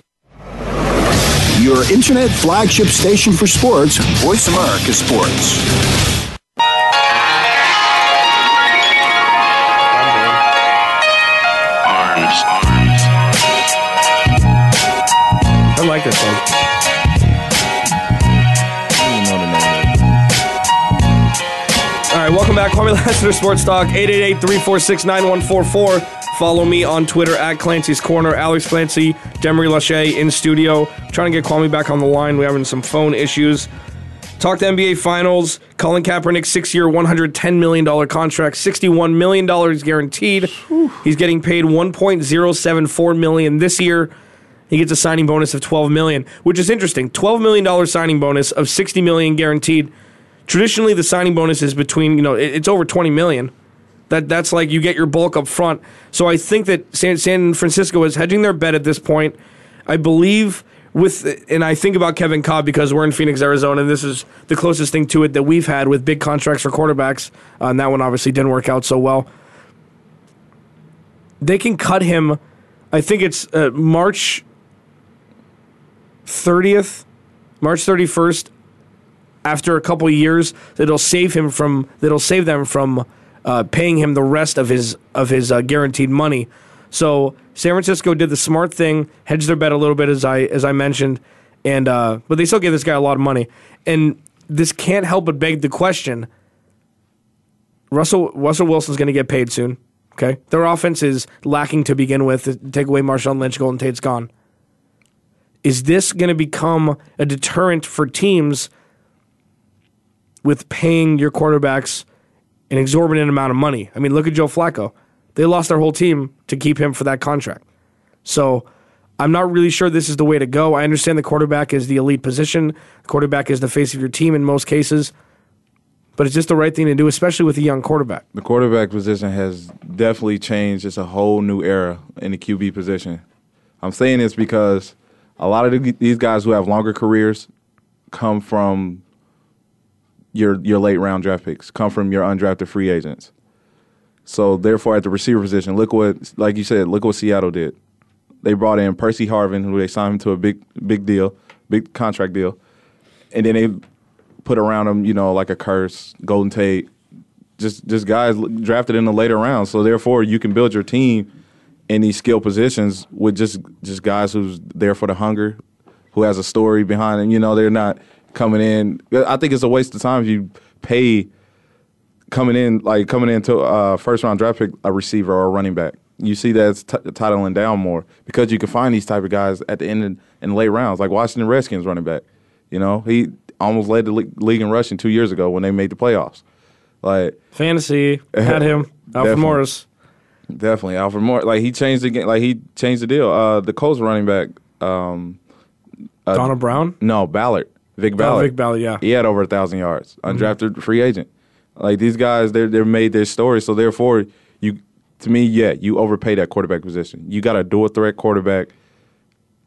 B: Your internet flagship station for sports, Voice America Sports.
E: Arms, arms.
C: I like this one. All right, welcome back. Kwamie Lassiter Sports Talk, 888-346-9144. Follow me on Twitter at Clancy's Corner. Alex Clancy, Demery Lachey in studio. trying to get Kwamie back on the line. We're having some phone issues. Talk to NBA Finals. Colin Kaepernick, six-year, $110 million contract, $61 million guaranteed. He's getting paid 1.074 million this year. He gets a signing bonus of 12 million, which is interesting. $12 million signing bonus of 60 million guaranteed. Traditionally, the signing bonus is between, you know, it's over $20 million. That, that's like you get your bulk up front. So I think that San, San Francisco is hedging their bet at this point. I believe with, and I think about Kevin Kolb because we're in Phoenix, Arizona, and this is the closest thing to it that we've had with big contracts for quarterbacks. Uh, and that one obviously didn't work out so well. They can cut him. I think it's uh, March 30th, March 31st. After a couple years, that'll save him from that'll save them from uh, paying him the rest of his of his uh, guaranteed money. So San Francisco did the smart thing, hedged their bet a little bit as I as I mentioned, and uh, but they still gave this guy a lot of money. And this can't help but beg the question: Russell Russell Wilson's going to get paid soon. Okay, their offense is lacking to begin with. Take away Marshawn Lynch, Golden Tate's gone. Is this going to become a deterrent for teams with paying your quarterbacks an exorbitant amount of money? I mean, look at Joe Flacco. They lost their whole team to keep him for that contract. So I'm not really sure this is the way to go. I understand the quarterback is the elite position, the quarterback is the face of your team in most cases, but it's just the right thing to do, especially with a young quarterback.
D: The quarterback position has definitely changed. It's a whole new era in the QB position. I'm saying this because a lot of the, these guys who have longer careers come from your your late round draft picks, come from your undrafted free agents. So therefore, at the receiver position, look what, like you said, look what Seattle did. They brought in Percy Harvin, who they signed him to a big big deal, big contract deal, and then they put around him, you know, like a Kearse, Golden Tate, just just guys drafted in the later rounds. So therefore, you can build your team in these skill positions with just just guys who's there for the hunger, who has a story behind them. You know, they're not coming in. I think it's a waste of time if you pay coming in like coming into uh, first round draft pick a receiver or a running back. You see that's t- titling down more because you can find these type of guys at the end in, in late rounds, like Washington Redskins running back. You know, he almost led the le- league in rushing two years ago when they made the playoffs. Like
C: Fantasy had him, Alfred. Morris.
D: Definitely, Alfred Morris. Like he changed the game. Like he changed the deal. Uh, the Colts running back, um,
C: Donald Brown?
D: no Ballard, Vick
C: Oh,
D: Ballard.
C: Vick Ballard, yeah.
D: He had over a thousand yards, mm-hmm. undrafted free agent. Like these guys, they're they're made their story. So therefore, you to me, yeah, you overpay that quarterback position. You got a dual threat quarterback.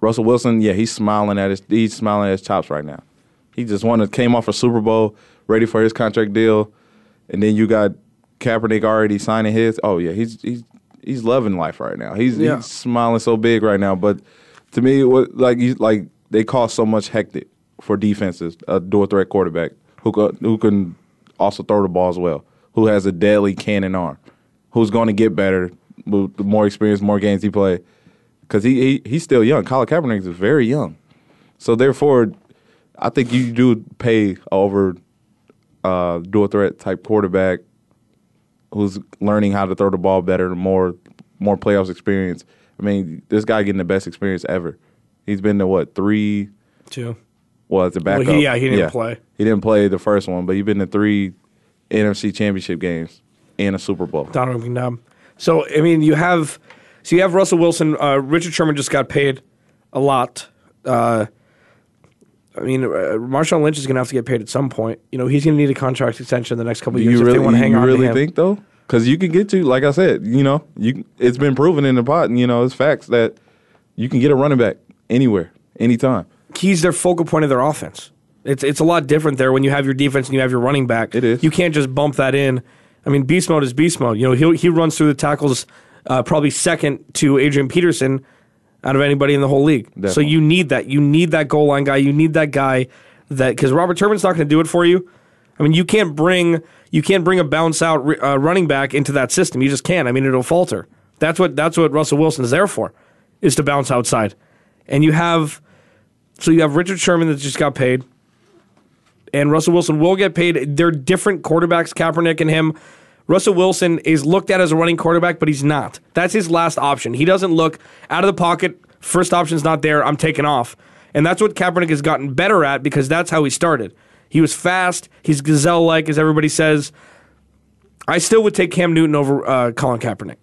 D: Russell Wilson, yeah, he's smiling at his he's smiling at his chops right now. He just won, a, came off a Super Bowl, ready for his contract deal, and then you got Kaepernick already signing his. Oh yeah, he's he's he's loving life right now. He's,
C: Yeah.
D: he's smiling so big right now. But to me, what like you like they cost so much hectic for defenses. A dual threat quarterback who who can also throw the ball as well, who has a deadly cannon arm, who's going to get better with more experience, more games he play. Because he, he he's still young. Colin Kaepernick is very young, so therefore, I think you do pay over uh, dual threat type quarterback who's learning how to throw the ball better, more more playoffs experience. I mean, this guy getting the best experience ever. He's been to what three?
C: Too.
D: Well, as a
C: Well,
D: backup.
C: he- yeah, he didn't play.
D: He didn't play the first one, but he's been to three NFC Championship games and a Super Bowl.
C: Donovan McNabb. So I mean, you have so you have Russell Wilson. Uh, Richard Sherman just got paid a lot. Uh, I mean, uh, Marshawn Lynch is going to have to get paid at some point. You know, he's going to need a contract extension in the next couple of years
D: you
C: if
D: really,
C: they want to hang
D: you
C: on
D: really
C: to him.
D: think though? Because you can get to, like I said, you know, you it's been proven in the pot. and, You know, it's facts that you can get a running back anywhere, anytime.
C: He's their focal point of their offense. It's it's a lot different there when you have your defense and you have your running back.
D: It is.
C: You can't just bump that in. I mean, beast mode is beast mode. You know, he he runs through the tackles uh, probably second to Adrian Peterson out of anybody in the whole league. So you need that. You need that goal line guy. You need that guy that because Robert Turbin's not going to do it for you. I mean, you can't bring you can't bring a bounce out uh, running back into that system. You just can't. I mean, it'll falter. That's what that's what Russell Wilson is there for, is to bounce outside. And you have so you have Richard Sherman that just got paid, and Russell Wilson will get paid. They're different quarterbacks, Kaepernick and him. Russell Wilson is looked at as a running quarterback, but he's not. That's his last option. He doesn't look out of the pocket. First option's not there. I'm taking off. And that's what Kaepernick has gotten better at because that's how he started. He was fast. He's gazelle like, as everybody says. I still would take Cam Newton over uh, Colin Kaepernick.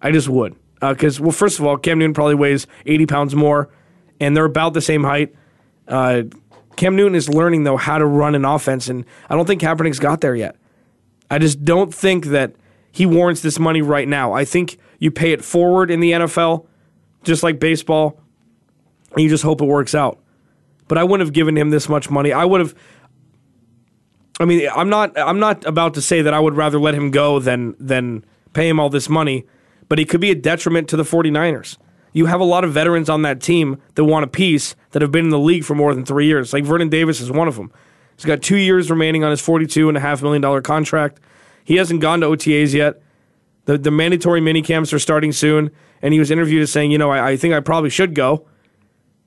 C: I just would. Because, well, first of all, Cam Newton probably weighs 80 pounds more, and they're about the same height. Uh, Cam Newton is learning, though, how to run an offense, and I don't think Kaepernick's got there yet. I just don't think that he warrants this money right now. I think you pay it forward in the NFL, just like baseball, and you just hope it works out. But I wouldn't have given him this much money. I would have. I mean, I'm not. I'm not about to say that I would rather let him go than than pay him all this money. But he could be a detriment to the 49ers. You have a lot of veterans on that team that want a piece that have been in the league for more than three years. Like Vernon Davis is one of them. He's got two years remaining on his $42.5 million contract. He hasn't gone to OTAs yet. The, the mandatory mini camps are starting soon. And he was interviewed as saying, you know, I, I think I probably should go.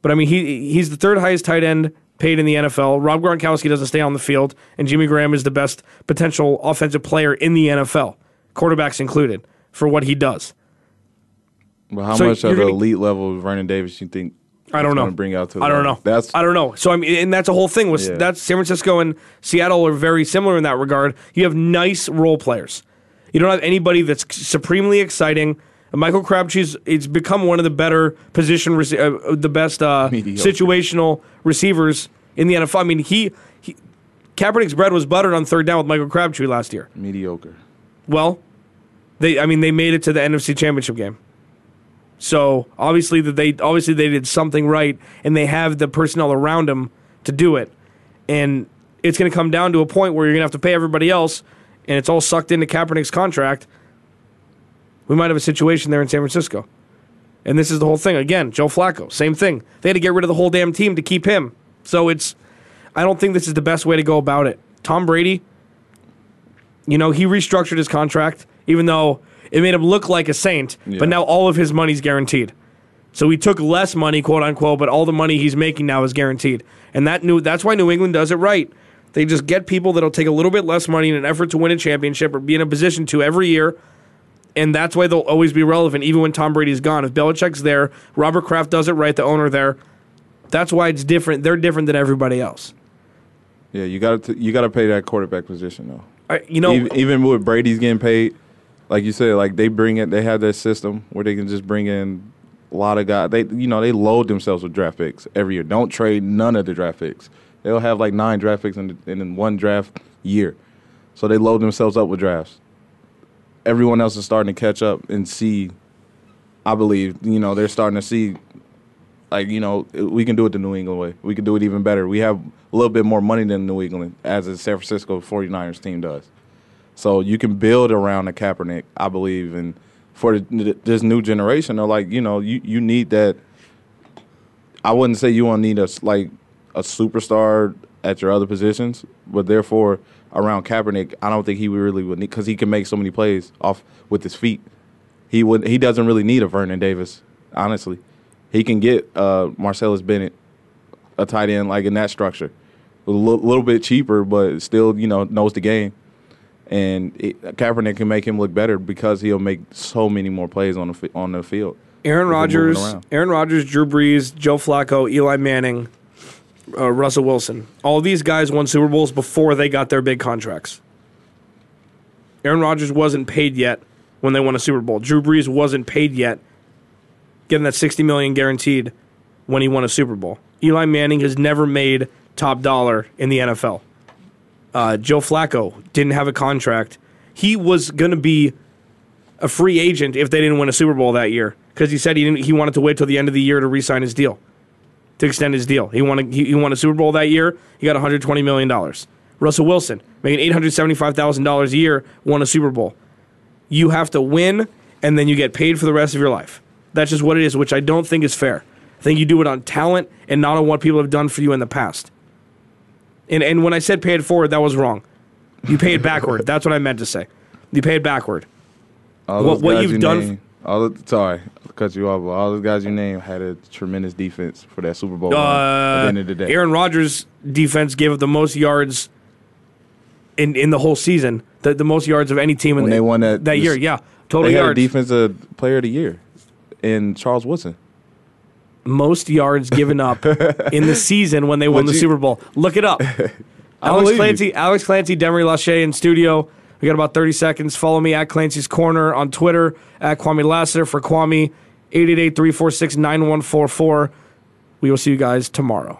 C: But I mean, he he's the third highest tight end paid in the NFL. Rob Gronkowski doesn't stay on the field, and Jimmy Graham is the best potential offensive player in the NFL, quarterbacks included, for what he does.
D: But how
C: So
D: much of the
C: gonna-
D: elite level of Vernon Davis you think?
C: I don't know.
D: Bring out to.
C: I don't know.
D: That's
C: I don't know. So I mean, and that's a whole thing. Was
D: Yeah.
C: that's San Francisco and Seattle are very similar in that regard. You have nice role players. You don't have anybody that's supremely exciting. Michael Crabtree's it's become one of the better position, rece- uh, the best uh, situational receivers in the NFL. I mean, he, he Kaepernick's bread was buttered on third down with Michael Crabtree last year.
D: mediocre.
C: Well, they I mean they made it to the NFC Championship game. So obviously that they obviously they did something right and they have the personnel around them to do it. And it's going to come down to a point where you're going to have to pay everybody else and it's all sucked into Kaepernick's contract. We might have a situation there in San Francisco. And this is the whole thing. Again, Joe Flacco, same thing. They had to get rid of the whole damn team to keep him. So it's I don't think this is the best way to go about it. Tom Brady, you know, he restructured his contract, even though it made him look like a saint,
D: Yeah.
C: but now all of his money's guaranteed. So he took less money, quote unquote, but all the money he's making now is guaranteed. And that new that's why New England does it right. They just get people that'll take a little bit less money in an effort to win a championship or be in a position to every year. And that's why they'll always be relevant, even when Tom Brady's gone. If Belichick's there, Robert Kraft does it right, the owner there. That's why it's different. They're different than everybody else.
D: Yeah, you got to you got to pay that quarterback position though.
C: I, you know,
D: even, even with Brady's getting paid, like you said, like they bring it. They have that system where they can just bring in a lot of guys. They you know they load themselves with draft picks every year. Don't trade none of the draft picks. They'll have like nine draft picks in, in, in one draft year, so they load themselves up with drafts. Everyone else is starting to catch up and see. I believe you know they're starting to see like you know we can do it the New England way. We can do it even better. We have a little bit more money than New England as the San Francisco 49ers team does. So you can build around a Kaepernick, I believe, and for this new generation, they're like you know you you need that. I wouldn't say you want to need a like a superstar at your other positions, but therefore around Kaepernick, I don't think he really would need because he can make so many plays off with his feet. He would he doesn't really need a Vernon Davis, honestly. He can get uh, Martellus Bennett, a tight end like in that structure, a little, little bit cheaper, but still you know knows the game. And it, Kaepernick can make him look better because he'll make so many more plays on the on the field.
C: Aaron Rodgers. Aaron Rodgers, Drew Brees, Joe Flacco, Eli Manning, uh, Russell Wilson. All these guys won Super Bowls before they got their big contracts. Aaron Rodgers wasn't paid yet when they won a Super Bowl. Drew Brees wasn't paid yet, getting that sixty million guaranteed when he won a Super Bowl. Eli Manning has never made top dollar in the NFL. Uh, Joe Flacco didn't have a contract. He was going to be a free agent if they didn't win a Super Bowl that year because he said he didn't, he wanted to wait till the end of the year to re-sign his deal, to extend his deal. He won a, he, he won a Super Bowl that year. He got 120 million dollars. Russell Wilson making 875 thousand dollars a year won a Super Bowl. You have to win, and then you get paid for the rest of your life. That's just what it is, which I don't think is fair. I think you do it on talent and not on what people have done for you in the past. And and when I said pay it forward, that was wrong. You pay it backward. That's what I meant to say. You pay it backward.
D: All
C: What- what you've
D: you
C: done
D: named- all the, sorry, I'll cut you off. But all those guys you named had a tremendous defense for that Super Bowl. run at the end of the day,
C: Uh, Aaron Rodgers' defense gave up the most yards in in the whole season. The, the most yards of any team in
D: when
C: the,
D: they won that
C: that year. Yeah, total
D: they had a
C: yards.
D: defensive player of the year in Charles Woodson.
C: Most yards given up in the season when they won
D: Would
C: the
D: you-
C: Super Bowl. Look it up. Alex
D: believe you.
C: Clancy, Alex Clancy, Demery Lachey in studio. We got about 30 seconds. Follow me at Clancy's Corner on Twitter, at Kwamie Lassiter for Kwamie, 888-346-9144. We will see you guys tomorrow.